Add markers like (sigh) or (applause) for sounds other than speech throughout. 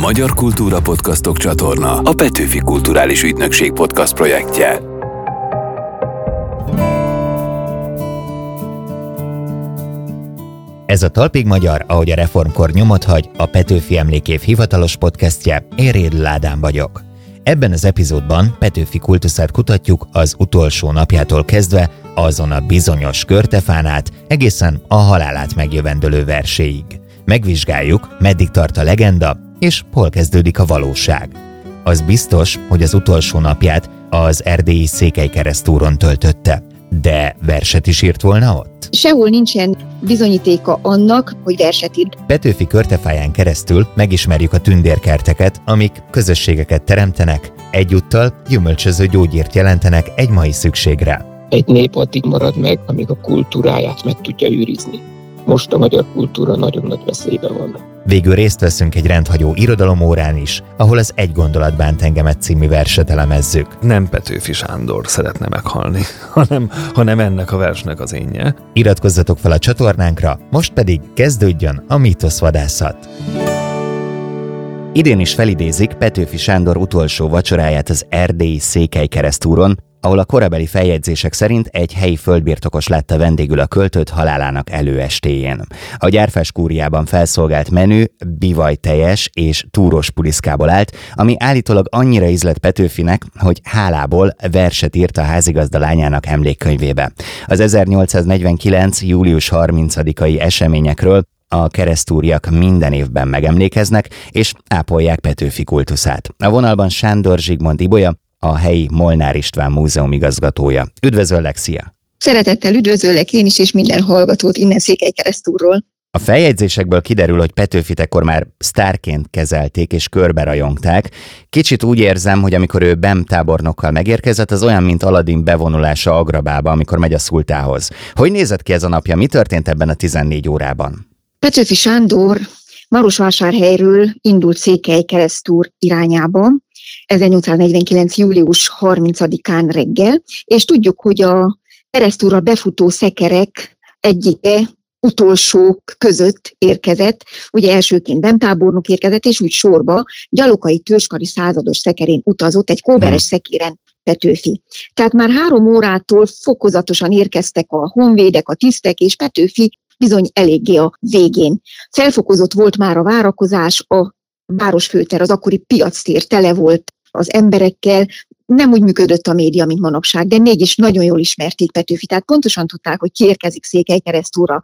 Magyar Kultúra Podcastok csatorna a Petőfi Kulturális Ügynökség podcast projektje. Ez a Talpig Magyar, ahogy a reformkor nyomot hagy, a Petőfi Emlékév hivatalos podcastje, én Rédl Ádám vagyok. Ebben az epizódban Petőfi kultuszát kutatjuk az utolsó napjától kezdve azon a bizonyos körtefánát egészen a halálát megjövendölő verséig. Megvizsgáljuk, meddig tart a legenda, és hol kezdődik a valóság. Az biztos, hogy az utolsó napját az erdélyi székelykeresztúron töltötte. De verset is írt volna ott? Sehol nincsen bizonyítéka annak, hogy verset írt. Petőfi körtefáján keresztül megismerjük a tündérkerteket, amik közösségeket teremtenek, egyúttal gyümölcsöző gyógyírt jelentenek egy mai szükségre. Egy nép addig marad meg, amíg a kultúráját meg tudja őrizni. Most a magyar kultúra nagyon nagy veszélyben van. Végül részt veszünk egy rendhagyó irodalomórán is, ahol az Egy gondolat bánt engemet című verset elemezzük. Nem Petőfi Sándor szeretne meghalni, hanem, hanem ennek a versnek az énje. Iratkozzatok fel a csatornánkra, most pedig kezdődjön a mítoszvadászat. Idén is felidézik Petőfi Sándor utolsó vacsoráját az erdélyi Székely keresztúron, ahol a korabeli feljegyzések szerint egy helyi földbirtokos látta vendégül a költőt halálának előestéjén. A gyárfás kúriában felszolgált menü teljes és túros puliszkából állt, ami állítólag annyira ízlett Petőfinek, hogy hálából verset írt a házigazda lányának emlékkönyvébe. Az 1849. július 30-ai eseményekről a keresztúriak minden évben megemlékeznek, és ápolják Petőfi kultuszát. A vonalban Sándor Zsigmond Ibolya, a helyi Molnár István Múzeum igazgatója. Üdvözöllek, szia! Szeretettel üdvözöllek én is, és minden hallgatót innen Székelykeresztúrról. A feljegyzésekből kiderül, hogy Petőfit ekkor már sztárként kezelték és körbe rajongták. Kicsit úgy érzem, hogy amikor ő BEM tábornokkal megérkezett, az olyan, mint Aladin bevonulása Agrabába, amikor megy a szultához. Hogy nézett ki ez a napja? Mi történt ebben a 14 órában? Petőfi Sándor Marosvásárhelyről indult Székely keresztúr irányába, 1849. július 30-án reggel, és tudjuk, hogy a keresztúra befutó szekerek egyike utolsók között érkezett, ugye elsőként bemtábornok érkezett, és úgy sorba gyalokai törzskari százados szekerén utazott, egy kóberes hmm. szekéren Petőfi. Tehát már három órától fokozatosan érkeztek a honvédek, a tisztek, és Petőfi bizony eléggé a végén. Felfokozott volt már a várakozás, a városfőter, az akkori piactér tele volt az emberekkel, nem úgy működött a média, mint manapság, de mégis nagyon jól ismerték Petőfi, tehát pontosan tudták, hogy kiérkezik Székelykeresztúra,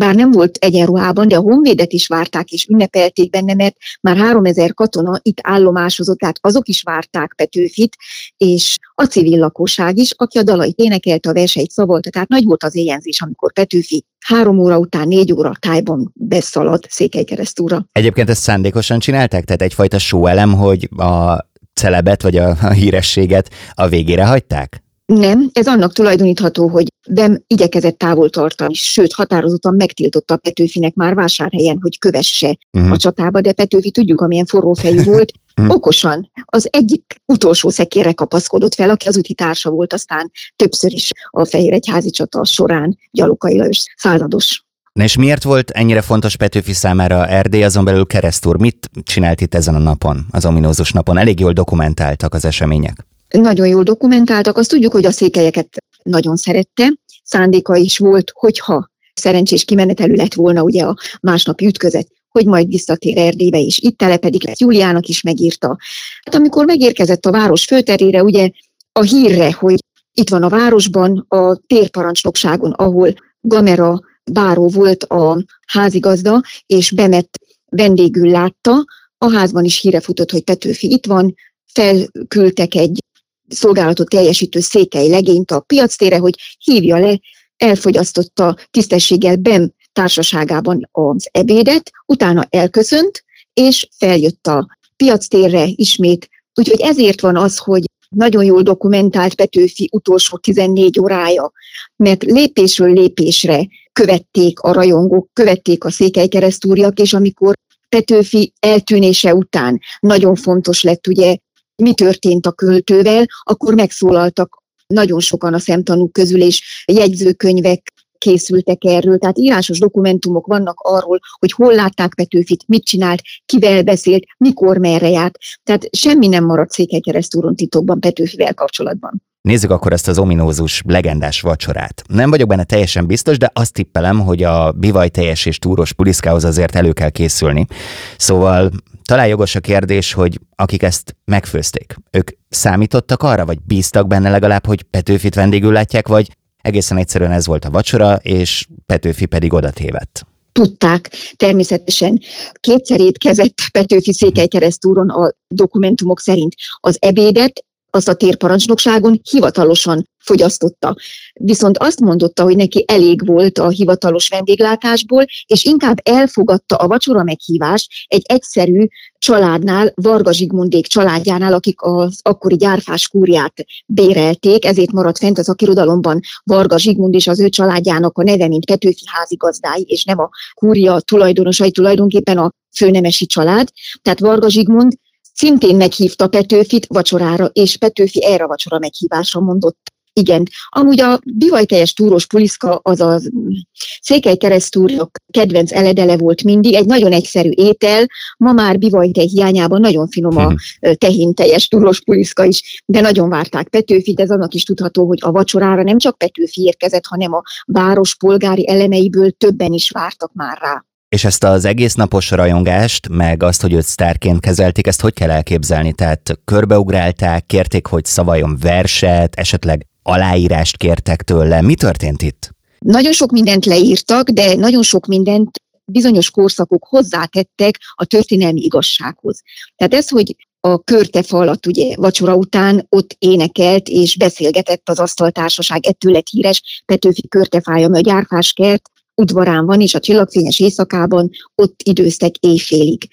bár nem volt egyenruhában, de a honvédet is várták és ünnepelték benne, mert már 3000 katona itt állomásozott, tehát azok is várták Petőfit, és a civil lakosság is, aki a dalait énekelte, a verseit szavolta, tehát nagy volt az éjjelzés, amikor Petőfi három óra után négy óra tájban beszaladt Székelykeresztúra. Egyébként ezt szándékosan csinálták? Tehát egyfajta elem, hogy a celebet vagy a, a hírességet a végére hagyták? Nem, ez annak tulajdonítható, hogy Bem igyekezett távol tartani, sőt határozottan megtiltotta Petőfinek már vásárhelyen, hogy kövesse uh-huh. a csatába, de Petőfi tudjuk, amilyen forró fejű (laughs) volt, uh-huh. okosan az egyik utolsó szekére kapaszkodott fel, aki az úti társa volt aztán többször is a Fehér Egyházi csata során Gyalokai Lajos százados. Na és miért volt ennyire fontos Petőfi számára Erdély, azon belül keresztúr? Mit csinált itt ezen a napon, az ominózus napon? Elég jól dokumentáltak az események nagyon jól dokumentáltak. Azt tudjuk, hogy a székelyeket nagyon szerette. Szándéka is volt, hogyha szerencsés kimenetelű lett volna ugye a másnapi ütközet, hogy majd visszatér Erdélybe, és itt telepedik, lesz Juliának is megírta. Hát amikor megérkezett a város főterére, ugye a hírre, hogy itt van a városban, a térparancsnokságon, ahol Gamera báró volt a házigazda, és Bemet vendégül látta, a házban is híre futott, hogy Petőfi itt van, felküldtek egy szolgálatot teljesítő székely legényt a piactére, hogy hívja le, elfogyasztotta tisztességgel BEM társaságában az ebédet, utána elköszönt, és feljött a piactérre ismét. Úgyhogy ezért van az, hogy nagyon jól dokumentált Petőfi utolsó 14 órája, mert lépésről lépésre követték a rajongók, követték a székely keresztúriak, és amikor Petőfi eltűnése után nagyon fontos lett ugye mi történt a költővel, akkor megszólaltak nagyon sokan a szemtanúk közül, és jegyzőkönyvek készültek erről, tehát írásos dokumentumok vannak arról, hogy hol látták Petőfit, mit csinált, kivel beszélt, mikor, merre járt. Tehát semmi nem maradt Székelykeresztúron titokban Petőfivel kapcsolatban. Nézzük akkor ezt az ominózus, legendás vacsorát. Nem vagyok benne teljesen biztos, de azt tippelem, hogy a teljes és túros puliszkához azért elő kell készülni. Szóval talán jogos a kérdés, hogy akik ezt megfőzték, ők számítottak arra, vagy bíztak benne legalább, hogy Petőfit vendégül látják, vagy egészen egyszerűen ez volt a vacsora, és Petőfi pedig oda tévedt tudták természetesen. Kétszer étkezett Petőfi Székelykeresztúron a dokumentumok szerint. Az ebédet az a térparancsnokságon hivatalosan fogyasztotta. Viszont azt mondotta, hogy neki elég volt a hivatalos vendéglátásból, és inkább elfogadta a vacsora meghívást egy egyszerű családnál, Varga Zsigmundék családjánál, akik az akkori gyárfás kúriát bérelték, ezért maradt fent az akirodalomban Varga Zsigmund és az ő családjának a neve, mint Petőfi házigazdái, és nem a kúria tulajdonosai, tulajdonképpen a főnemesi család. Tehát Varga Zsigmund szintén meghívta Petőfit vacsorára, és Petőfi erre a vacsora meghívásra mondott igen. Amúgy a bivajteljes túros puliszka az a székely keresztúrok kedvenc eledele volt mindig, egy nagyon egyszerű étel, ma már bivajtej hiányában nagyon finom a mhm. tehénteljes túros puliszka is, de nagyon várták Petőfit, ez annak is tudható, hogy a vacsorára nem csak Petőfi érkezett, hanem a város polgári elemeiből többen is vártak már rá. És ezt az egész napos rajongást, meg azt, hogy őt sztárként kezelték, ezt hogy kell elképzelni? Tehát körbeugrálták, kérték, hogy szavaljon verset, esetleg aláírást kértek tőle. Mi történt itt? Nagyon sok mindent leírtak, de nagyon sok mindent bizonyos korszakok hozzátettek a történelmi igazsághoz. Tehát ez, hogy a körtefa alatt ugye vacsora után ott énekelt és beszélgetett az asztaltársaság, ettől lett híres Petőfi körtefája, a gyárfás kert udvarán van, és a csillagfényes éjszakában ott időztek éjfélig.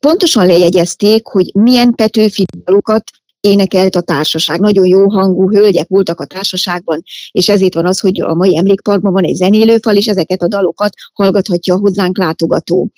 Pontosan lejegyezték, hogy milyen Petőfi dalokat énekelt a társaság. Nagyon jó hangú hölgyek voltak a társaságban, és ezért van az, hogy a mai emlékparkban van egy zenélőfal, és ezeket a dalokat hallgathatja a hozzánk látogató.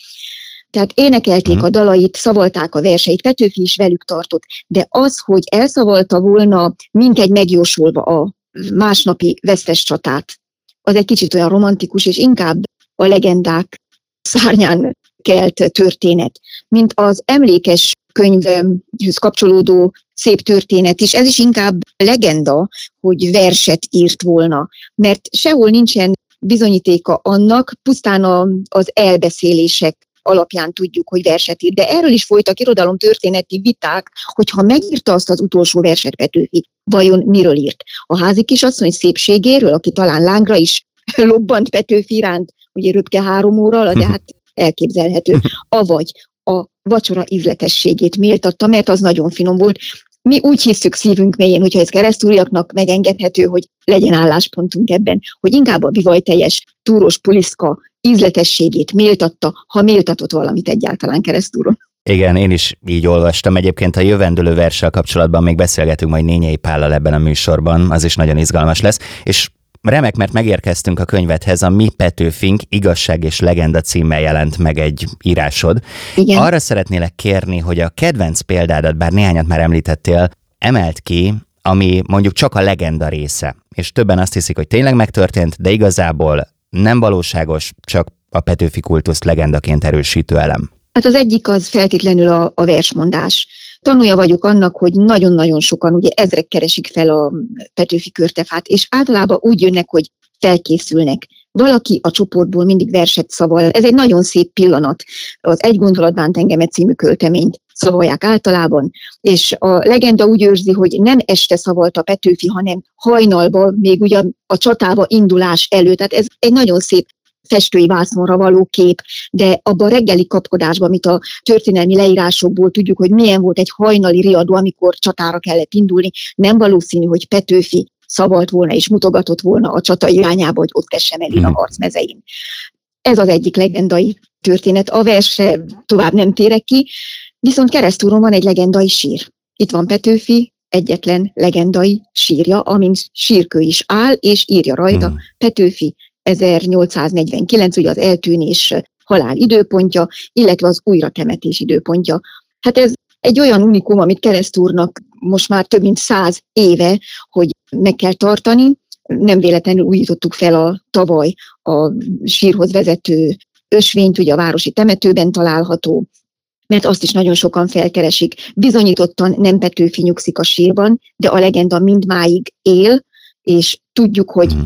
Tehát énekelték a dalait, szavalták a verseit, Petőfi is velük tartott, de az, hogy elszavalta volna minkegy megjósolva a másnapi vesztes csatát, az egy kicsit olyan romantikus, és inkább a legendák szárnyán kelt történet, mint az emlékes könyvhöz kapcsolódó szép történet is. Ez is inkább legenda, hogy verset írt volna, mert sehol nincsen bizonyítéka annak, pusztán az elbeszélések alapján tudjuk, hogy verset írt. De erről is folytak irodalom történeti viták, hogy ha megírta azt az utolsó verset Petőfi, vajon miről írt? A házi kisasszony szépségéről, aki talán lángra is (laughs) lobbant Petőfi iránt, ugye röpke három óra alatt, de hát elképzelhető. Avagy a vacsora ízletességét méltatta, mert az nagyon finom volt. Mi úgy hiszük szívünk mélyén, hogyha ez keresztúriaknak megengedhető, hogy legyen álláspontunk ebben, hogy inkább a bivajteljes túros puliszka ízletességét méltatta, ha méltatott valamit egyáltalán keresztúron. Igen, én is így olvastam. Egyébként a jövendőlő verssel kapcsolatban még beszélgetünk majd Nényei Pállal ebben a műsorban, az is nagyon izgalmas lesz. És Remek, mert megérkeztünk a könyvedhez, a Mi Petőfink igazság és legenda címmel jelent meg egy írásod. Igen. Arra szeretnélek kérni, hogy a kedvenc példádat, bár néhányat már említettél, emelt ki, ami mondjuk csak a legenda része. És többen azt hiszik, hogy tényleg megtörtént, de igazából nem valóságos, csak a Petőfi kultuszt legendaként erősítő elem. Hát az egyik az feltétlenül a, a versmondás. Tanulja vagyok annak, hogy nagyon-nagyon sokan, ugye ezrek keresik fel a Petőfi körtefát, és általában úgy jönnek, hogy felkészülnek. Valaki a csoportból mindig verset szaval. Ez egy nagyon szép pillanat. Az Egy gondolatban engemet című költeményt szavalják általában, és a legenda úgy őrzi, hogy nem este szavalta Petőfi, hanem hajnalba, még ugye a csatába indulás előtt. Tehát ez egy nagyon szép festői vászonra való kép, de abban a reggeli kapkodásban, amit a történelmi leírásokból tudjuk, hogy milyen volt egy hajnali riadó, amikor csatára kellett indulni, nem valószínű, hogy Petőfi szavalt volna és mutogatott volna a csata irányába, hogy ott tessen el a harc mezein. Ez az egyik legendai történet. A verse tovább nem térek ki, viszont keresztúron van egy legendai sír. Itt van Petőfi, egyetlen legendai sírja, amin sírkő is áll, és írja rajta hmm. Petőfi 1849, ugye az eltűnés halál időpontja, illetve az újratemetés időpontja. Hát ez egy olyan unikum, amit keresztúrnak most már több mint száz éve, hogy meg kell tartani. nem véletlenül újítottuk fel a tavaly a sírhoz vezető ösvényt, ugye a városi temetőben található, mert azt is nagyon sokan felkeresik. Bizonyítottan nem Petőfi nyugszik a sírban, de a legenda mindmáig él, és tudjuk, hogy mhm.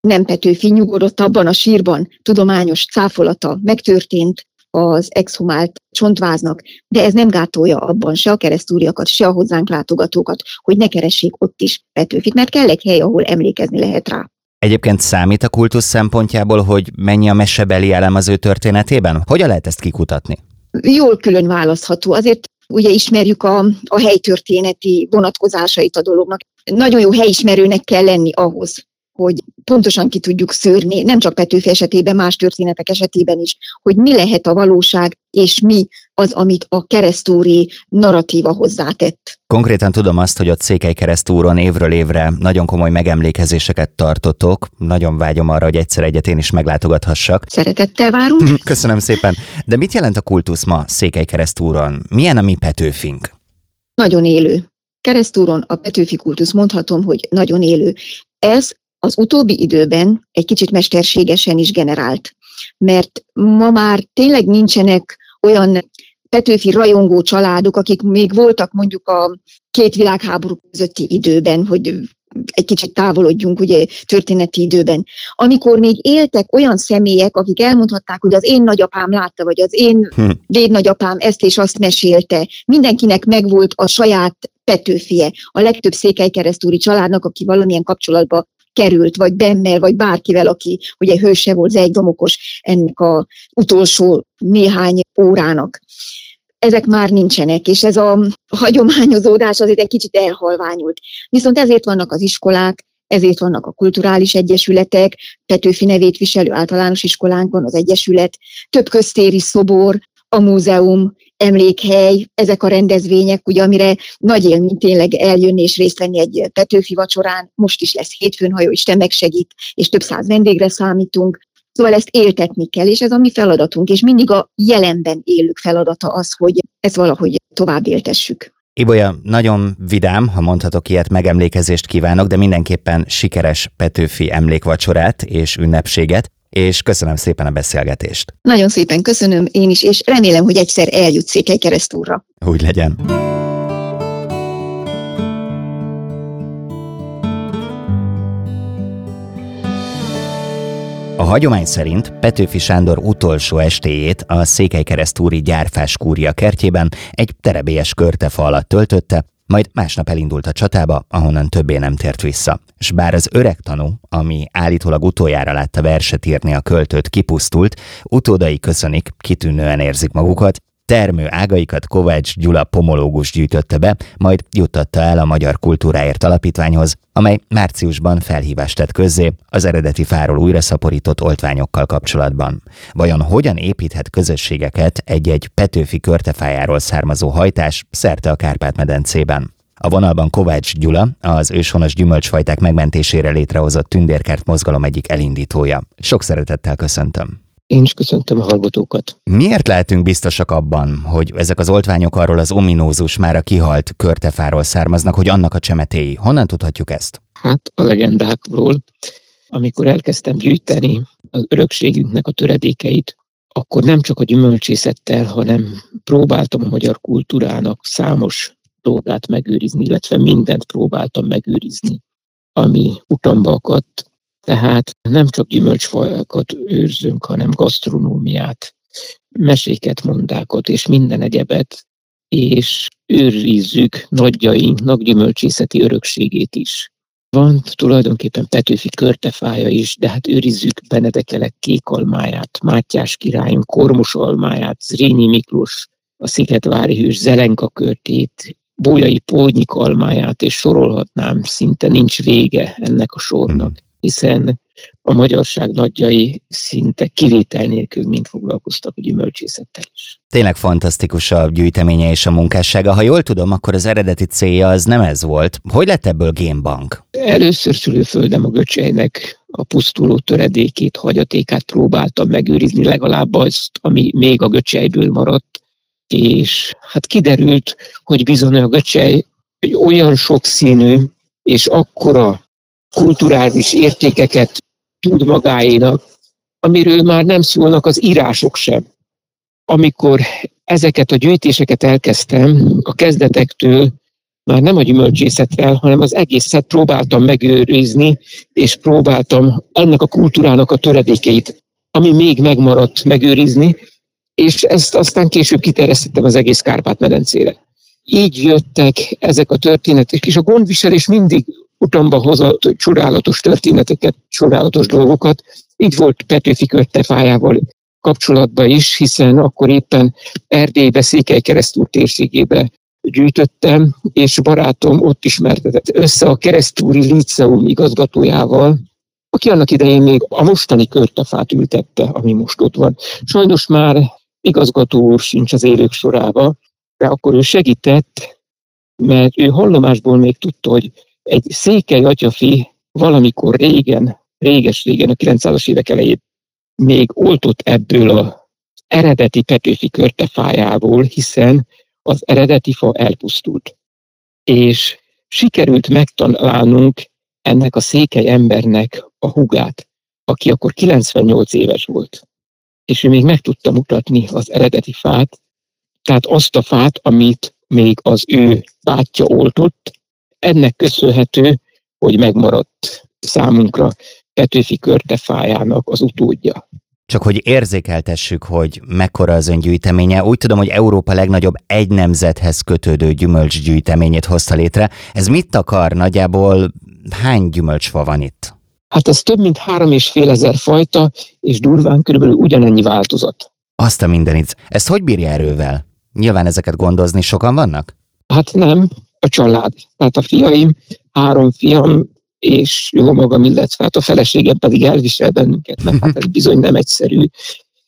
nem Petőfi nyugodott abban a sírban, tudományos cáfolata megtörtént az exhumált csontváznak, de ez nem gátolja abban se a keresztúriakat, se a hozzánk látogatókat, hogy ne keressék ott is Petőfit, mert kell egy hely, ahol emlékezni lehet rá. Egyébként számít a kultusz szempontjából, hogy mennyi a mesebeli elem az ő történetében? Hogyan lehet ezt kikutatni? Jól külön választható. Azért ugye ismerjük a, a helytörténeti vonatkozásait a dolognak. Nagyon jó helyismerőnek kell lenni ahhoz, hogy pontosan ki tudjuk szőrni, nem csak Petőfi esetében, más történetek esetében is, hogy mi lehet a valóság, és mi az, amit a keresztúri narratíva hozzátett. Konkrétan tudom azt, hogy a Székely keresztúron évről évre nagyon komoly megemlékezéseket tartotok. Nagyon vágyom arra, hogy egyszer egyet én is meglátogathassak. Szeretettel várunk. (laughs) Köszönöm szépen. De mit jelent a kultusz ma Székely keresztúron? Milyen a mi Petőfink? Nagyon élő. Keresztúron a Petőfi kultusz mondhatom, hogy nagyon élő. Ez az utóbbi időben egy kicsit mesterségesen is generált, mert ma már tényleg nincsenek olyan Petőfi rajongó családok, akik még voltak mondjuk a két világháború közötti időben, hogy egy kicsit távolodjunk ugye történeti időben, amikor még éltek olyan személyek, akik elmondhatták, hogy az én nagyapám látta, vagy az én hm. dédnagyapám ezt és azt mesélte. Mindenkinek megvolt a saját Petőfie. A legtöbb székelykeresztúri családnak, aki valamilyen kapcsolatba került, vagy bennel, vagy bárkivel, aki ugye hőse volt, egy domokos ennek a utolsó néhány órának. Ezek már nincsenek, és ez a hagyományozódás azért egy kicsit elhalványult. Viszont ezért vannak az iskolák, ezért vannak a kulturális egyesületek, Petőfi nevét viselő általános iskolánkban az egyesület, több köztéri szobor, a múzeum, emlékhely, ezek a rendezvények, ugye, amire nagy élmény tényleg eljönni és részt venni egy Petőfi vacsorán, most is lesz hétfőn, ha jó Isten megsegít, és több száz vendégre számítunk, Szóval ezt éltetni kell, és ez a mi feladatunk, és mindig a jelenben élők feladata az, hogy ezt valahogy tovább éltessük. Ibolya, nagyon vidám, ha mondhatok ilyet, megemlékezést kívánok, de mindenképpen sikeres Petőfi emlékvacsorát és ünnepséget és köszönöm szépen a beszélgetést. Nagyon szépen köszönöm én is, és remélem, hogy egyszer eljut Székely keresztúrra. Úgy legyen. A hagyomány szerint Petőfi Sándor utolsó estéjét a Székelykeresztúri gyárfás kúria kertjében egy terebélyes körtefa alatt töltötte, majd másnap elindult a csatába, ahonnan többé nem tért vissza. S bár az öreg tanú, ami állítólag utoljára látta verset írni a költőt, kipusztult, utódai köszönik, kitűnően érzik magukat, termő ágaikat Kovács Gyula pomológus gyűjtötte be, majd juttatta el a Magyar Kultúráért Alapítványhoz, amely márciusban felhívást tett közzé az eredeti fáról újra szaporított oltványokkal kapcsolatban. Vajon hogyan építhet közösségeket egy-egy Petőfi körtefájáról származó hajtás szerte a Kárpát-medencében? A vonalban Kovács Gyula, az őshonos gyümölcsfajták megmentésére létrehozott tündérkert mozgalom egyik elindítója. Sok szeretettel köszöntöm. Én is köszöntöm a hallgatókat. Miért lehetünk biztosak abban, hogy ezek az oltványok arról az ominózus, már a kihalt körtefáról származnak, hogy annak a csemetéi? Honnan tudhatjuk ezt? Hát a legendákról. Amikor elkezdtem gyűjteni az örökségünknek a töredékeit, akkor nem csak a gyümölcsészettel, hanem próbáltam a magyar kultúrának számos dolgát megőrizni, illetve mindent próbáltam megőrizni, ami utamba akadt, tehát nem csak gyümölcsfajokat őrzünk, hanem gasztronómiát, meséket, mondákat és minden egyebet, és őrizzük nagyjainknak gyümölcsészeti örökségét is. Van tulajdonképpen Petőfi körtefája is, de hát őrizzük Benedekelek kékalmáját, Mátyás királyunk kormos almáját, Zrínyi Miklós, a Sziketvári hős Zelenka körtét, Bolyai Pódnyik almáját, és sorolhatnám, szinte nincs vége ennek a sornak hiszen a magyarság nagyjai szinte kivétel nélkül mind foglalkoztak a gyümölcsészettel is. Tényleg fantasztikus a gyűjteménye és a munkássága. Ha jól tudom, akkor az eredeti célja az nem ez volt. Hogy lett ebből génbank? Először szülőföldem a göcseinek a pusztuló töredékét, hagyatékát próbáltam megőrizni, legalább azt, ami még a göcseiből maradt, és hát kiderült, hogy bizony a göcsej egy olyan sokszínű és akkora kulturális értékeket tud magáénak, amiről már nem szólnak az írások sem. Amikor ezeket a gyűjtéseket elkezdtem, a kezdetektől már nem a gyümölcsészettel, hanem az egészet próbáltam megőrizni, és próbáltam ennek a kultúrának a töredékeit, ami még megmaradt megőrizni, és ezt aztán később kiterjesztettem az egész Kárpát-medencére. Így jöttek ezek a történetek, és a gondviselés mindig utamba hozott csodálatos történeteket, csodálatos dolgokat. Így volt Petőfi Körtefájával kapcsolatban is, hiszen akkor éppen Erdélybe, Székely keresztúr térségébe gyűjtöttem, és barátom ott ismertetett össze a keresztúri liceum igazgatójával, aki annak idején még a mostani körtefát ültette, ami most ott van. Sajnos már igazgató úr sincs az élők sorába, de akkor ő segített, mert ő hallomásból még tudta, hogy egy székely atyafi valamikor régen, réges-régen, a 900-as évek elején még oltott ebből a eredeti Petőfi körtefájából, hiszen az eredeti fa elpusztult. És sikerült megtalálnunk ennek a székely embernek a hugát, aki akkor 98 éves volt. És ő még meg tudta mutatni az eredeti fát, tehát azt a fát, amit még az ő bátyja oltott, ennek köszönhető, hogy megmaradt számunkra Petőfi körtefájának az utódja. Csak hogy érzékeltessük, hogy mekkora az öngyűjteménye, úgy tudom, hogy Európa legnagyobb egy nemzethez kötődő gyümölcsgyűjteményét hozta létre. Ez mit akar? Nagyjából hány gyümölcsfa van itt? Hát ez több mint három és fél ezer fajta, és durván körülbelül ugyanennyi változat. Azt a mindenit. Ezt hogy bírja erővel? Nyilván ezeket gondozni sokan vannak? Hát nem, a család. Tehát a fiaim, három fiam, és jó magam, illetve hát a feleségem pedig elvisel bennünket, mert hát ez bizony nem egyszerű.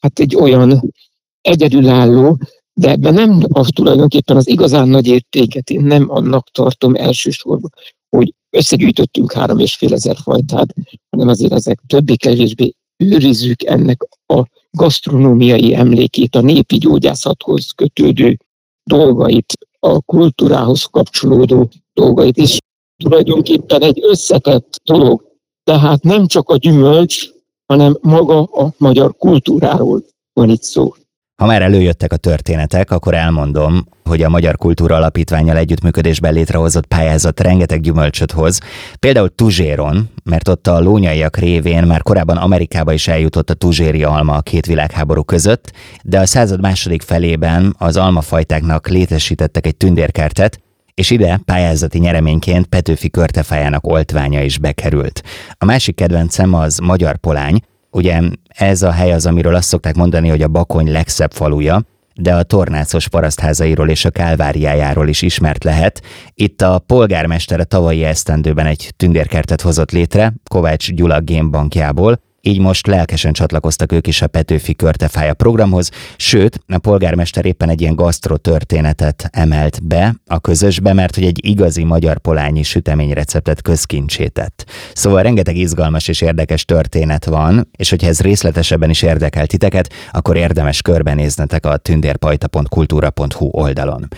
Hát egy olyan egyedülálló, de ebben nem az tulajdonképpen az igazán nagy értéket én nem annak tartom elsősorban, hogy összegyűjtöttünk három és fél ezer fajtát, hanem azért ezek többé-kevésbé őrizzük ennek a gasztronómiai emlékét, a népi gyógyászathoz kötődő dolgait, a kultúrához kapcsolódó dolgait, és tulajdonképpen egy összetett dolog. Tehát nem csak a gyümölcs, hanem maga a magyar kultúráról van itt szó. Ha már előjöttek a történetek, akkor elmondom, hogy a Magyar Kultúra Alapítványjal együttműködésben létrehozott pályázat rengeteg gyümölcsöt hoz. Például Tuzséron, mert ott a lónyaiak révén már korábban Amerikába is eljutott a tuzséri alma a két világháború között, de a század második felében az almafajtáknak létesítettek egy tündérkertet, és ide pályázati nyereményként Petőfi körtefájának oltványa is bekerült. A másik kedvencem az Magyar Polány, ugye ez a hely az, amiről azt szokták mondani, hogy a Bakony legszebb faluja, de a tornácos parasztházairól és a kálváriájáról is ismert lehet. Itt a polgármester a tavalyi esztendőben egy tündérkertet hozott létre, Kovács Gyula gémbankjából, így most lelkesen csatlakoztak ők is a Petőfi Körtefája programhoz, sőt, a polgármester éppen egy ilyen gasztrotörténetet emelt be a közösbe, mert hogy egy igazi magyar polányi süteményreceptet közkincsétett. Szóval rengeteg izgalmas és érdekes történet van, és hogyha ez részletesebben is érdekel titeket, akkor érdemes körbenéznetek a tündérpajta.kultúra.hu oldalon.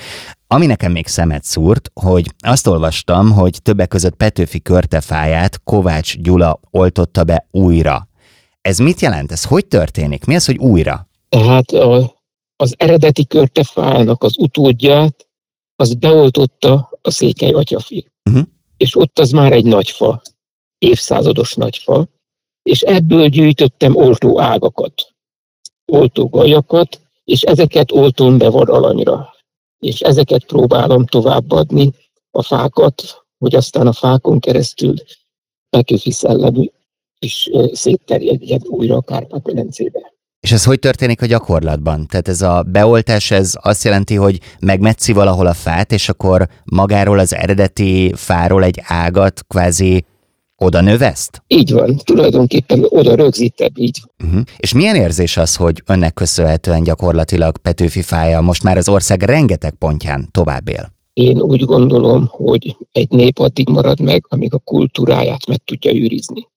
Ami nekem még szemet szúrt, hogy azt olvastam, hogy többek között Petőfi körtefáját Kovács Gyula oltotta be újra ez mit jelent? Ez hogy történik? Mi az, hogy újra? Tehát a, az eredeti körtefának az utódját, az beoltotta a székely atyafi. Uh-huh. És ott az már egy nagy fa, évszázados nagy fa, és ebből gyűjtöttem oltó ágakat, oltó gajakat, és ezeket oltom be vad alanyra. És ezeket próbálom továbbadni, a fákat, hogy aztán a fákon keresztül Petőfi szellemű is szétterjedjen újra a Kárpát-medencébe. És ez hogy történik a gyakorlatban? Tehát ez a beoltás, ez azt jelenti, hogy megmetszi valahol a fát, és akkor magáról az eredeti fáról egy ágat kvázi oda növeszt? Így van, tulajdonképpen oda rögzített, így. Uh-huh. És milyen érzés az, hogy önnek köszönhetően gyakorlatilag Petőfi fája most már az ország rengeteg pontján tovább él? Én úgy gondolom, hogy egy nép addig marad meg, amíg a kultúráját meg tudja őrizni.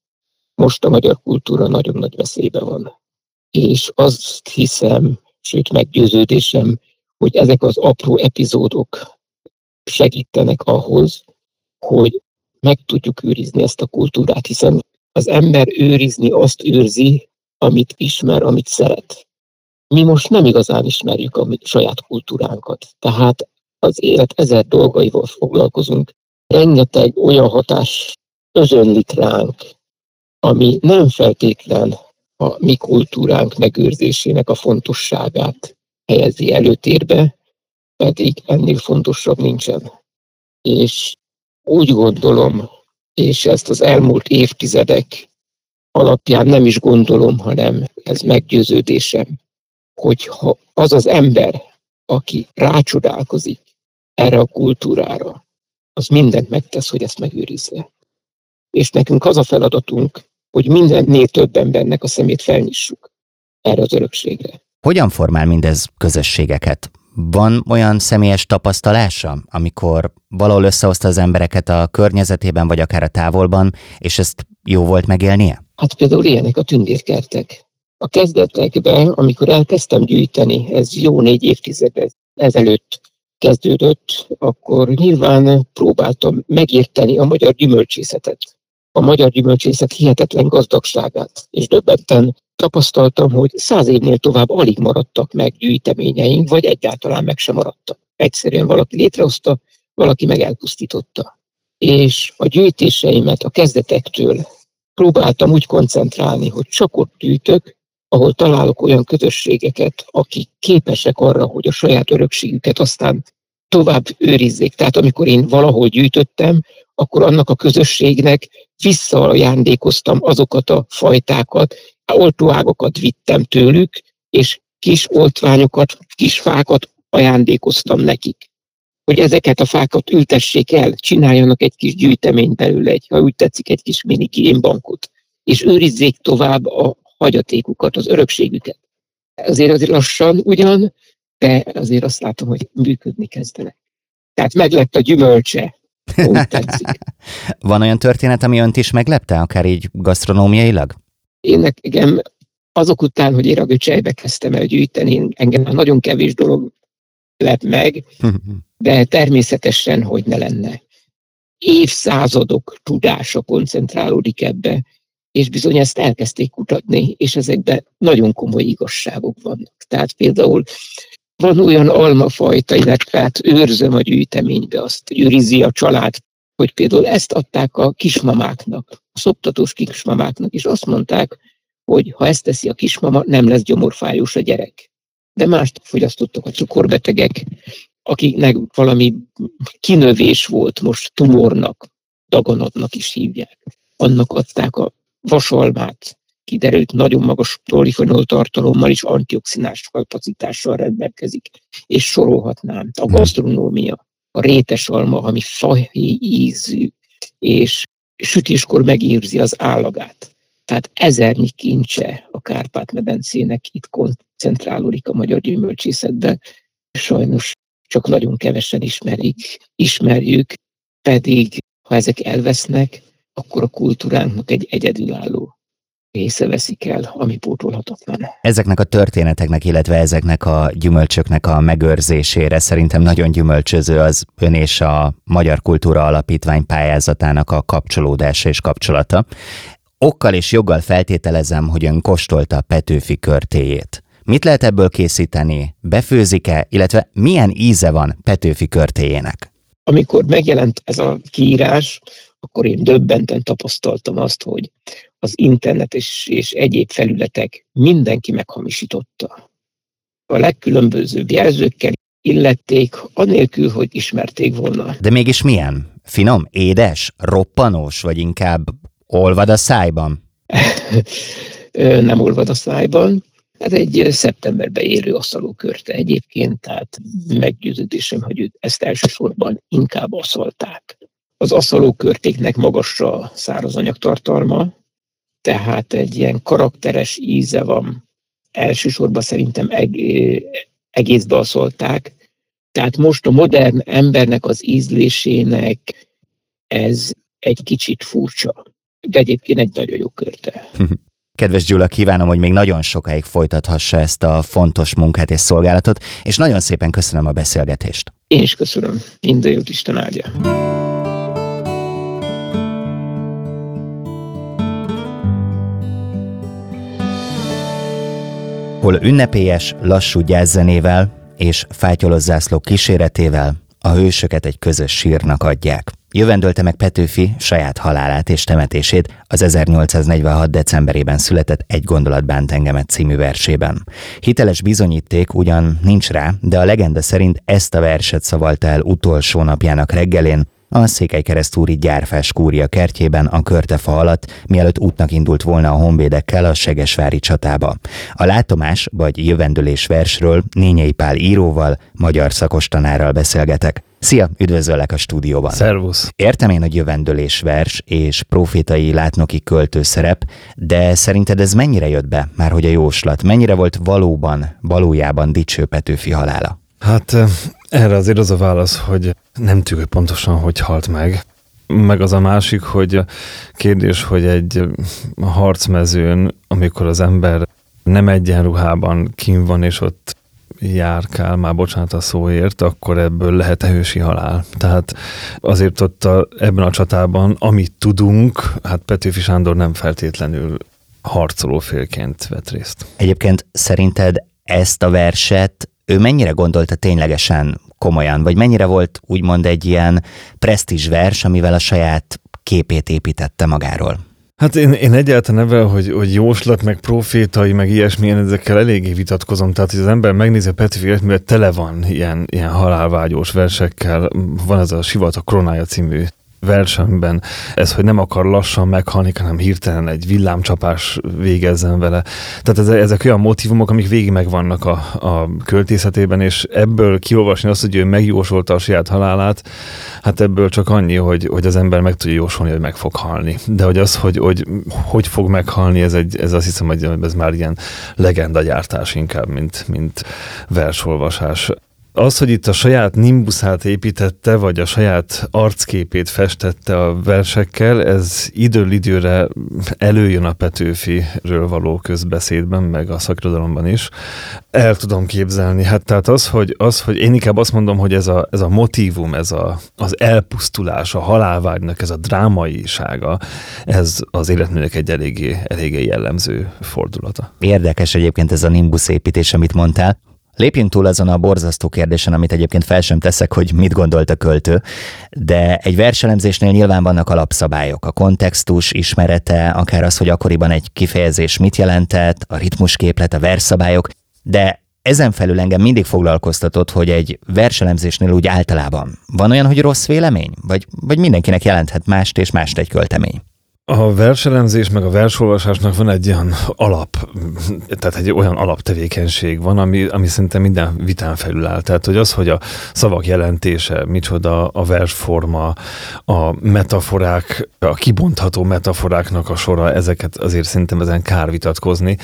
Most a magyar kultúra nagyon nagy veszélyben van. És azt hiszem, sőt meggyőződésem, hogy ezek az apró epizódok segítenek ahhoz, hogy meg tudjuk őrizni ezt a kultúrát, hiszen az ember őrizni azt őrzi, amit ismer, amit szeret. Mi most nem igazán ismerjük a saját kultúránkat. Tehát az élet ezer dolgaival foglalkozunk. Rengeteg olyan hatás özönlik ránk, ami nem feltétlen a mi kultúránk megőrzésének a fontosságát helyezi előtérbe, pedig ennél fontosabb nincsen. És úgy gondolom, és ezt az elmúlt évtizedek alapján nem is gondolom, hanem ez meggyőződésem, hogy ha az az ember, aki rácsodálkozik erre a kultúrára, az mindent megtesz, hogy ezt megőrizze. És nekünk az a feladatunk, hogy mindennél több embernek a szemét felnyissuk erre az örökségre. Hogyan formál mindez közösségeket? Van olyan személyes tapasztalása, amikor valahol összehozta az embereket a környezetében, vagy akár a távolban, és ezt jó volt megélnie? Hát például ilyenek a tündérkertek. A kezdetekben, amikor elkezdtem gyűjteni, ez jó négy évtized ezelőtt kezdődött, akkor nyilván próbáltam megérteni a magyar gyümölcsészetet a magyar gyümölcsészet hihetetlen gazdagságát, és döbbenten tapasztaltam, hogy száz évnél tovább alig maradtak meg gyűjteményeink, vagy egyáltalán meg sem maradtak. Egyszerűen valaki létrehozta, valaki meg elpusztította. És a gyűjtéseimet a kezdetektől próbáltam úgy koncentrálni, hogy csak ott gyűjtök, ahol találok olyan közösségeket, akik képesek arra, hogy a saját örökségüket aztán tovább őrizzék. Tehát amikor én valahol gyűjtöttem, akkor annak a közösségnek visszaajándékoztam azokat a fajtákat, oltóágokat vittem tőlük, és kis oltványokat, kis fákat ajándékoztam nekik. Hogy ezeket a fákat ültessék el, csináljanak egy kis gyűjteményt belőle, egy, ha úgy tetszik, egy kis mini bankot, és őrizzék tovább a hagyatékukat, az örökségüket. Azért azért lassan ugyan, de azért azt látom, hogy működni kezdenek. Tehát meglett a gyümölcse, úgy (laughs) tetszik. Van olyan történet, ami önt is meglepte, akár így gasztronómiailag? Én nekem azok után, hogy én a göcsejbe kezdtem el gyűjteni, engem nagyon kevés dolog lett meg, (laughs) de természetesen, hogy ne lenne. Évszázadok tudása koncentrálódik ebbe, és bizony ezt elkezdték kutatni, és ezekben nagyon komoly igazságok vannak. Tehát például van olyan almafajta, illetve hát őrzöm a gyűjteménybe, azt őrizi a család, hogy például ezt adták a kismamáknak, a szoptatós kismamáknak, és azt mondták, hogy ha ezt teszi a kismama, nem lesz gyomorfájós a gyerek. De mást fogyasztottak a cukorbetegek, akiknek valami kinövés volt most tumornak, daganatnak is hívják. Annak adták a vasalmát, kiderült, nagyon magas polifenol tartalommal és antioxidás kapacitással rendelkezik. És sorolhatnám. A hmm. gasztronómia, a rétes alma, ami fahéj ízű, és sütéskor megírzi az állagát. Tehát ezernyi kincse a Kárpát-medencének itt koncentrálódik a magyar gyümölcsészetben. Sajnos csak nagyon kevesen ismerik, ismerjük, pedig ha ezek elvesznek, akkor a kultúránknak egy egyedülálló része veszik el, ami pótolhatatlan. Ezeknek a történeteknek, illetve ezeknek a gyümölcsöknek a megőrzésére szerintem nagyon gyümölcsöző az ön és a Magyar Kultúra Alapítvány pályázatának a kapcsolódása és kapcsolata. Okkal és joggal feltételezem, hogy ön kóstolta a Petőfi körtéjét. Mit lehet ebből készíteni? Befőzik-e, illetve milyen íze van Petőfi körtéjének? Amikor megjelent ez a kiírás, akkor én döbbenten tapasztaltam azt, hogy az internet és, és egyéb felületek mindenki meghamisította. A legkülönbözőbb jelzőkkel illették, anélkül, hogy ismerték volna. De mégis milyen? Finom, édes, roppanós, vagy inkább olvad a szájban? (laughs) Nem olvad a szájban. Ez egy szeptemberben érő asztalókörte egyébként, tehát meggyőződésem, hogy ezt elsősorban inkább aszalták. Az aszalókörtéknek magas a szárazanyag tartalma, tehát egy ilyen karakteres íze van. Elsősorban szerintem eg- egészbe aszolták. Tehát most a modern embernek az ízlésének ez egy kicsit furcsa, de egyébként egy nagyon jó körte. (laughs) Kedves Gyula, kívánom, hogy még nagyon sokáig folytathassa ezt a fontos munkát és szolgálatot, és nagyon szépen köszönöm a beszélgetést. Én is köszönöm. Minden jót Isten áldja. Hol ünnepélyes, lassú gyászzenével és fátyolos zászlók kíséretével a hősöket egy közös sírnak adják. Jövendölte meg Petőfi saját halálát és temetését az 1846. decemberében született Egy gondolat bánt engemet című versében. Hiteles bizonyíték ugyan nincs rá, de a legenda szerint ezt a verset szavalta el utolsó napjának reggelén, a Székelykeresztúri gyárfás kúria kertjében a körtefa alatt, mielőtt útnak indult volna a honvédekkel a Segesvári csatába. A látomás vagy jövendőlés versről Nényei Pál íróval, magyar szakos beszélgetek. Szia, üdvözöllek a stúdióban. Szervusz. Értem én, hogy jövendőlés vers és profétai látnoki költő szerep, de szerinted ez mennyire jött be, már hogy a jóslat, mennyire volt valóban, valójában dicső Petőfi halála? Hát erre azért az a válasz, hogy nem tudjuk pontosan, hogy halt meg. Meg az a másik, hogy kérdés, hogy egy harcmezőn, amikor az ember nem egyenruhában kim van, és ott járkál, már bocsánat a szóért, akkor ebből lehet-e hősi halál. Tehát azért ott a, ebben a csatában, amit tudunk, hát Petőfi Sándor nem feltétlenül harcolófélként vett részt. Egyébként szerinted ezt a verset ő mennyire gondolta ténylegesen komolyan, vagy mennyire volt úgymond egy ilyen presztízs vers, amivel a saját képét építette magáról? Hát én, én egyáltalán ebben, hogy, hogy jóslat, meg profétai, meg ilyesmilyen, ezekkel eléggé vitatkozom. Tehát, hogy az ember megnézi a Petőfi életművet, tele van ilyen, ilyen halálvágyós versekkel. Van ez a Sivatag kronája című versenyben ez, hogy nem akar lassan meghalni, hanem hirtelen egy villámcsapás végezzen vele. Tehát ezek olyan motivumok, amik végig megvannak a, a költészetében, és ebből kiolvasni azt, hogy ő megjósolta a saját halálát, hát ebből csak annyi, hogy, hogy az ember meg tudja jósolni, hogy meg fog halni. De hogy az, hogy hogy, hogy fog meghalni, ez, egy, ez azt hiszem, hogy ez már ilyen legendagyártás inkább, mint, mint versolvasás. Az, hogy itt a saját nimbuszát építette, vagy a saját arcképét festette a versekkel, ez időről időre előjön a Petőfiről való közbeszédben, meg a szakirodalomban is. El tudom képzelni. Hát tehát az, hogy, az, hogy én inkább azt mondom, hogy ez a, ez a motivum, ez a, az elpusztulás, a halálvágynak ez a drámaisága, ez az életműnek egy eléggé, eléggé jellemző fordulata. Érdekes egyébként ez a nimbusz építés, amit mondtál. Lépjünk túl azon a borzasztó kérdésen, amit egyébként fel sem teszek, hogy mit gondolt a költő, de egy verselemzésnél nyilván vannak alapszabályok, a kontextus ismerete, akár az, hogy akkoriban egy kifejezés mit jelentett, a ritmusképlet, a versszabályok, de ezen felül engem mindig foglalkoztatott, hogy egy verselemzésnél úgy általában van olyan, hogy rossz vélemény? Vagy, vagy mindenkinek jelenthet mást és mást egy költemény? A verselemzés meg a versolvasásnak van egy olyan alap, tehát egy olyan alaptevékenység van, ami, ami szerintem minden vitán felül áll. Tehát, hogy az, hogy a szavak jelentése, micsoda a versforma, a metaforák, a kibontható metaforáknak a sora, ezeket azért szerintem ezen kár vitatkozni.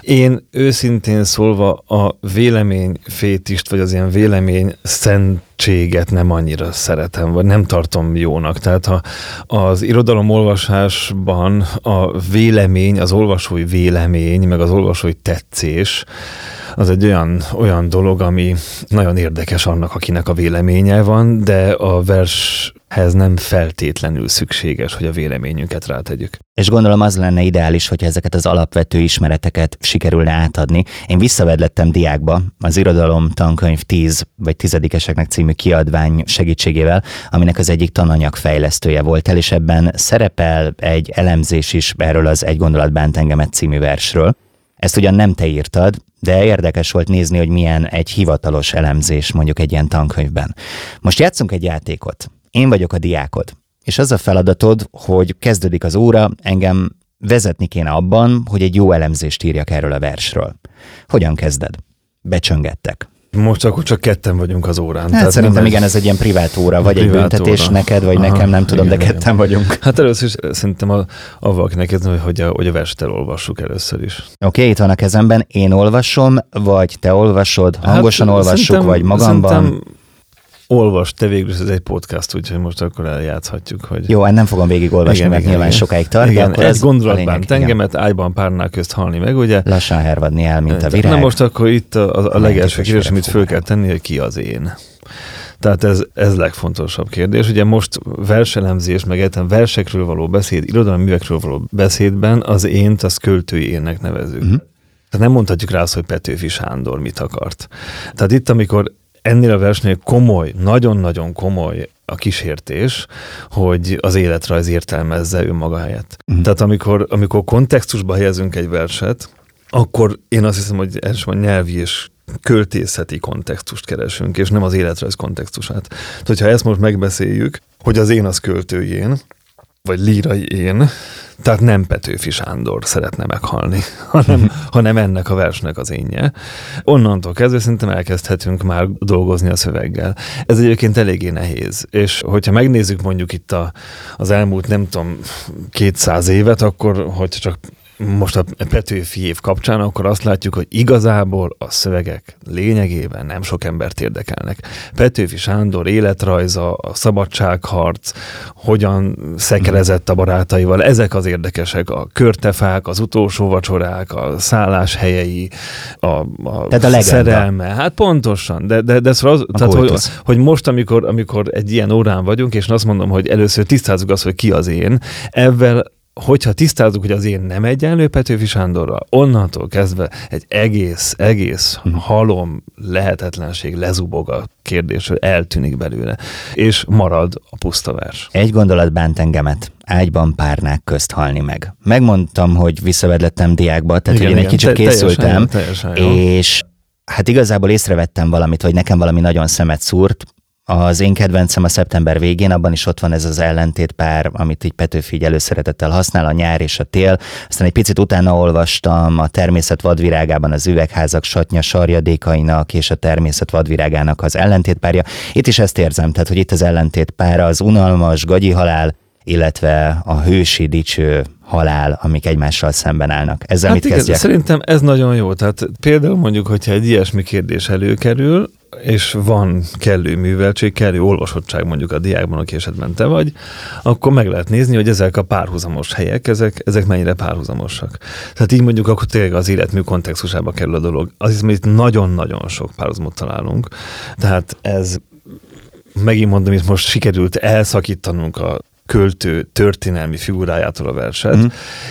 Én őszintén szólva a vélemény fétist, vagy az ilyen vélemény szent cséget nem annyira szeretem, vagy nem tartom jónak. Tehát ha az irodalomolvasásban a vélemény, az olvasói vélemény, meg az olvasói tetszés, az egy olyan, olyan dolog, ami nagyon érdekes annak, akinek a véleménye van, de a vershez nem feltétlenül szükséges, hogy a véleményünket rátegyük. És gondolom az lenne ideális, hogy ezeket az alapvető ismereteket sikerülne átadni. Én visszavedlettem diákba az irodalom tankönyv 10 vagy tizedikeseknek című kiadvány segítségével, aminek az egyik tananyag fejlesztője volt el, és ebben szerepel egy elemzés is erről az Egy gondolat bánt engemet című versről. Ezt ugyan nem te írtad, de érdekes volt nézni, hogy milyen egy hivatalos elemzés mondjuk egy ilyen tankönyvben. Most játszunk egy játékot. Én vagyok a diákod, és az a feladatod, hogy kezdődik az óra, engem vezetni kéne abban, hogy egy jó elemzést írjak erről a versről. Hogyan kezded? Becsöngettek. Most akkor csak ketten vagyunk az órán. Hát Tehát szerintem igen, ez egy ilyen privát óra, vagy egy büntetés óra. neked, vagy Aha, nekem, nem tudom, igen, de ketten igen. vagyunk. Hát először is szerintem a, avval valakinek kezdeni, hogy a, hogy a verset elolvassuk először is. Oké, okay, itt van a kezemben, én olvasom, vagy te olvasod, hát hangosan hát, olvassuk, vagy magamban olvas, te végül ez egy podcast, úgyhogy most akkor eljátszhatjuk, hogy... Jó, hát nem fogom végig olvasni, igen, mert igen, nyilván igen. sokáig tart. Igen, akkor egy gondolatban tengemet igen. ágyban párnál közt halni meg, ugye? Lassan hervadni el, mint a virág. Na most akkor itt a, a, legelső kérdés, amit föl kell tenni, hogy ki az én. Tehát ez, ez legfontosabb kérdés. Ugye most verselemzés, meg egyáltalán versekről való beszéd, irodalmi művekről való beszédben az ént, az költői énnek nevezünk. Uh-huh. Tehát nem mondhatjuk rá azt, hogy Petőfi Sándor mit akart. Tehát itt, amikor ennél a versnél komoly, nagyon-nagyon komoly a kísértés, hogy az életrajz értelmezze ő maga helyett. Uh-huh. Tehát amikor, amikor kontextusba helyezünk egy verset, akkor én azt hiszem, hogy elsősorban nyelvi és költészeti kontextust keresünk, és nem az életrajz kontextusát. Tehát, hogyha ezt most megbeszéljük, hogy az én az költőjén, vagy lírai én, tehát nem Petőfi Sándor szeretne meghalni, (laughs) hanem, (laughs) hanem ennek a versnek az énje. Onnantól kezdve szerintem elkezdhetünk már dolgozni a szöveggel. Ez egyébként eléggé nehéz, és hogyha megnézzük mondjuk itt a, az elmúlt, nem tudom, 200 évet, akkor hogyha csak most a Petőfi év kapcsán, akkor azt látjuk, hogy igazából a szövegek lényegében nem sok embert érdekelnek. Petőfi Sándor életrajza, a szabadságharc, hogyan szekerezett a barátaival, ezek az érdekesek, a körtefák, az utolsó vacsorák, a szálláshelyei, a, a, tehát a szerelme. Hát pontosan, de, de, de szóval az, tehát, hogy, hogy, most, amikor, amikor egy ilyen órán vagyunk, és azt mondom, hogy először tisztázzuk azt, hogy ki az én, ebben hogyha tisztázzuk, hogy az én nem egyenlő Petőfi Sándorral, onnantól kezdve egy egész, egész hmm. halom lehetetlenség lezubog a kérdésről, eltűnik belőle, és marad a puszta vers. Egy gondolat bánt engemet, ágyban párnák közt halni meg. Megmondtam, hogy visszavedlettem diákba, tehát igen, hogy én egy kicsit te, készültem, teljesen, teljesen és hát igazából észrevettem valamit, hogy nekem valami nagyon szemet szúrt, az én kedvencem a szeptember végén, abban is ott van ez az ellentétpár, amit így Petőfi előszeretettel használ, a nyár és a tél. Aztán egy picit utána olvastam a természet vadvirágában az üvegházak satnya sarjadékainak és a természet vadvirágának az ellentétpárja. Itt is ezt érzem, tehát hogy itt az ellentétpár az unalmas gagyi halál, illetve a hősi dicső halál, amik egymással szemben állnak. Ezzel hát mit igen, kezdjek? Szerintem ez nagyon jó. Tehát például mondjuk, hogyha egy ilyesmi kérdés előkerül, és van kellő műveltség, kellő olvasottság mondjuk a diákban, aki esetben te vagy, akkor meg lehet nézni, hogy ezek a párhuzamos helyek, ezek, ezek mennyire párhuzamosak. Tehát így mondjuk akkor tényleg az életmű kontextusába kerül a dolog. Az hiszem, itt nagyon-nagyon sok párhuzamot találunk. Tehát ez megint mondom, itt most sikerült elszakítanunk a költő történelmi figurájától a verset, mm.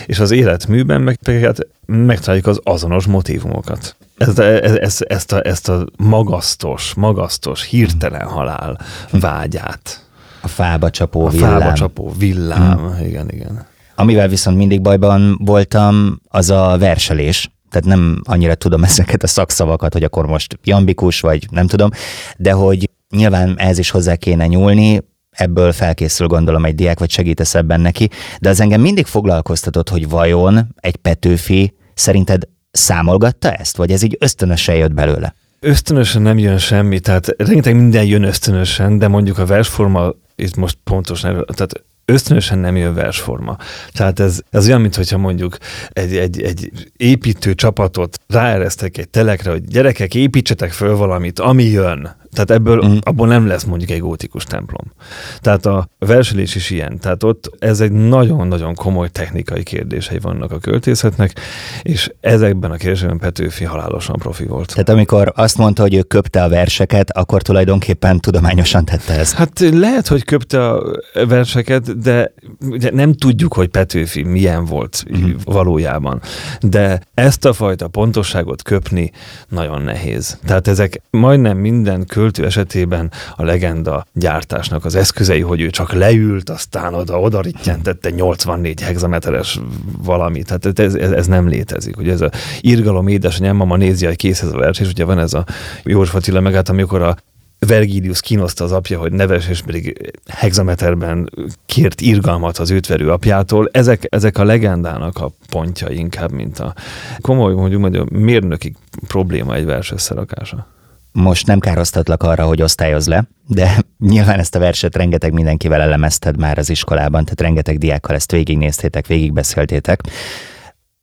és az életműben meg, hát megtaláljuk az azonos motivumokat. Ezt, ezt, ezt, a, ezt a magasztos, magasztos, hirtelen halál vágyát. A fába csapó a villám. A fába csapó villám, mm. igen, igen. Amivel viszont mindig bajban voltam, az a verselés. Tehát nem annyira tudom ezeket a szakszavakat, hogy akkor most jambikus, vagy nem tudom, de hogy nyilván ez is hozzá kéne nyúlni, ebből felkészül gondolom egy diák, vagy segítesz ebben neki, de az engem mindig foglalkoztatott, hogy vajon egy Petőfi szerinted számolgatta ezt, vagy ez így ösztönösen jött belőle? Ösztönösen nem jön semmi, tehát rengeteg minden jön ösztönösen, de mondjuk a versforma, itt most pontosan, tehát ösztönösen nem jön versforma. Tehát ez, ez olyan, mintha mondjuk egy, egy, egy építő csapatot ráeresztek egy telekre, hogy gyerekek, építsetek föl valamit, ami jön. Tehát ebből, mm. abból nem lesz mondjuk egy gótikus templom. Tehát a verselés is ilyen. Tehát ott ez egy nagyon-nagyon komoly technikai kérdései vannak a költészetnek, és ezekben a kérdésekben Petőfi halálosan profi volt. Tehát amikor azt mondta, hogy ő köpte a verseket, akkor tulajdonképpen tudományosan tette ezt. Hát lehet, hogy köpte a verseket, de ugye nem tudjuk, hogy Petőfi milyen volt mm. valójában. De ezt a fajta pontosságot köpni nagyon nehéz. Tehát ezek majdnem minden köl költő esetében a legenda gyártásnak az eszközei, hogy ő csak leült, aztán oda, oda rittyentette 84 hexameteres valami. Tehát ez, ez, ez nem létezik. Ugye ez a irgalom édesanyám, mama nézi, hogy kész ez a vers, és ugye van ez a József Attila megállt, amikor a Vergilius kínoszta az apja, hogy neves, és pedig hexameterben kért irgalmat az őtverő apjától. Ezek, ezek a legendának a pontja inkább, mint a komoly, mondjuk, mondjuk mérnöki probléma egy vers összerakása most nem károsztatlak arra, hogy osztályoz le, de (laughs) nyilván ezt a verset rengeteg mindenkivel elemezted már az iskolában, tehát rengeteg diákkal ezt végignéztétek, végigbeszéltétek.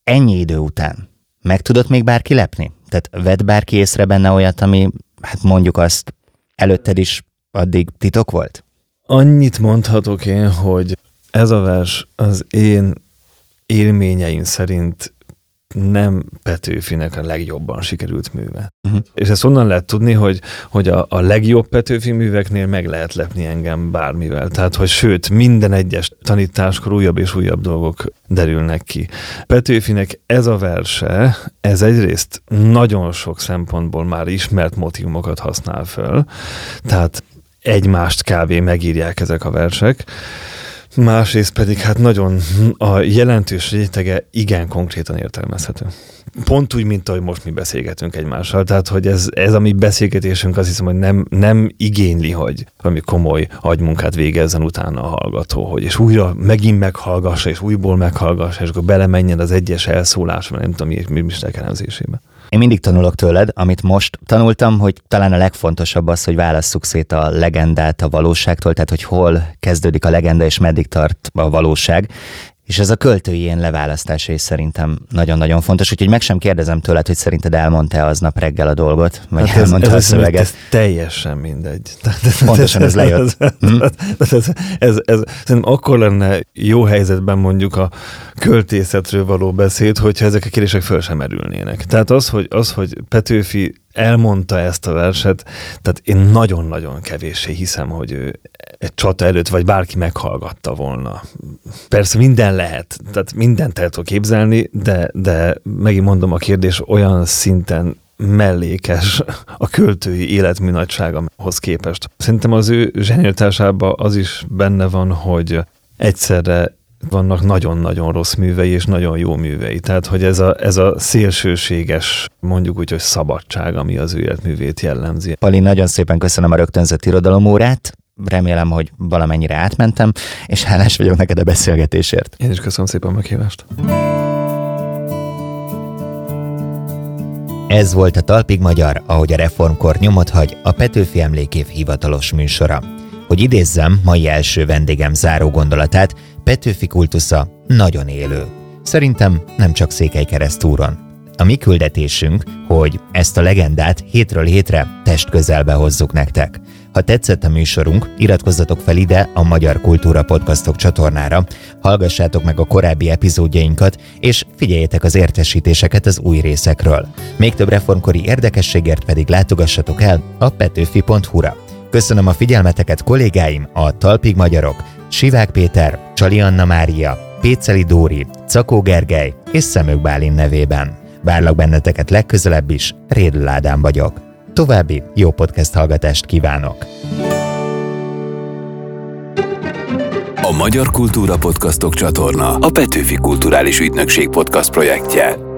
Ennyi idő után meg tudott még bárki lepni? Tehát vett bárki észre benne olyat, ami, hát mondjuk azt, előtted is addig titok volt? Annyit mondhatok én, hogy ez a vers az én élményeim szerint nem Petőfinek a legjobban sikerült műve. Uh-huh. És ezt onnan lehet tudni, hogy, hogy a, a legjobb Petőfi műveknél meg lehet lepni engem bármivel. Tehát, hogy sőt, minden egyes tanításkor újabb és újabb dolgok derülnek ki. Petőfinek ez a verse, ez egyrészt nagyon sok szempontból már ismert motivumokat használ föl, tehát egymást kb. megírják ezek a versek, másrészt pedig hát nagyon a jelentős rétege igen konkrétan értelmezhető. Pont úgy, mint ahogy most mi beszélgetünk egymással. Tehát, hogy ez, ez a mi beszélgetésünk azt hiszem, hogy nem, nem igényli, hogy valami komoly agymunkát végezzen utána a hallgató, hogy és újra megint meghallgassa, és újból meghallgassa, és akkor belemenjen az egyes elszólásba, nem tudom, mi, mi, mi én mindig tanulok tőled, amit most tanultam, hogy talán a legfontosabb az, hogy válasszuk szét a legendát a valóságtól, tehát hogy hol kezdődik a legenda és meddig tart a valóság, és ez a költői ilyen leválasztása is szerintem nagyon-nagyon fontos, úgyhogy meg sem kérdezem tőled, hogy szerinted elmondta aznap reggel a dolgot, vagy hát elmondta ez, a szöveget. Ez, ez teljesen mindegy. (laughs) Pontosan ez lejött. (laughs) Ez, ez, ez, ez, szerintem akkor lenne jó helyzetben mondjuk a költészetről való beszéd, hogyha ezek a kérdések föl sem merülnének. Tehát az, hogy, az, hogy Petőfi elmondta ezt a verset, tehát én nagyon-nagyon kevéssé hiszem, hogy ő egy csata előtt, vagy bárki meghallgatta volna. Persze minden lehet, tehát mindent el tudok képzelni, de, de megint mondom, a kérdés olyan szinten mellékes a költői életmű nagyságahoz képest. Szerintem az ő zsenialitásában az is benne van, hogy egyszerre vannak nagyon-nagyon rossz művei és nagyon jó művei. Tehát, hogy ez a, ez a szélsőséges, mondjuk úgy, hogy szabadság, ami az ő életművét jellemzi. Pali, nagyon szépen köszönöm a rögtönzött irodalomórát. Remélem, hogy valamennyire átmentem, és hálás vagyok neked a beszélgetésért. Én is köszönöm szépen a meghívást. Ez volt a Talpig Magyar, ahogy a reformkor nyomot hagy, a Petőfi Emlékév hivatalos műsora. Hogy idézzem mai első vendégem záró gondolatát, Petőfi kultusza nagyon élő. Szerintem nem csak Székelykeresztúron. A mi küldetésünk, hogy ezt a legendát hétről hétre test közelbe hozzuk nektek. Ha tetszett a műsorunk, iratkozzatok fel ide a Magyar Kultúra Podcastok csatornára, hallgassátok meg a korábbi epizódjainkat, és figyeljetek az értesítéseket az új részekről. Még több reformkori érdekességért pedig látogassatok el a petőfi.hu-ra. Köszönöm a figyelmeteket kollégáim, a Talpig Magyarok, Sivák Péter, Csali Anna Mária, Péceli Dóri, Cakó Gergely és Szemők Bálin nevében. Várlak benneteket legközelebb is, Rédl Ádám vagyok. További jó podcast hallgatást kívánok! A Magyar Kultúra Podcastok csatorna a Petőfi Kulturális Ügynökség podcast projektje.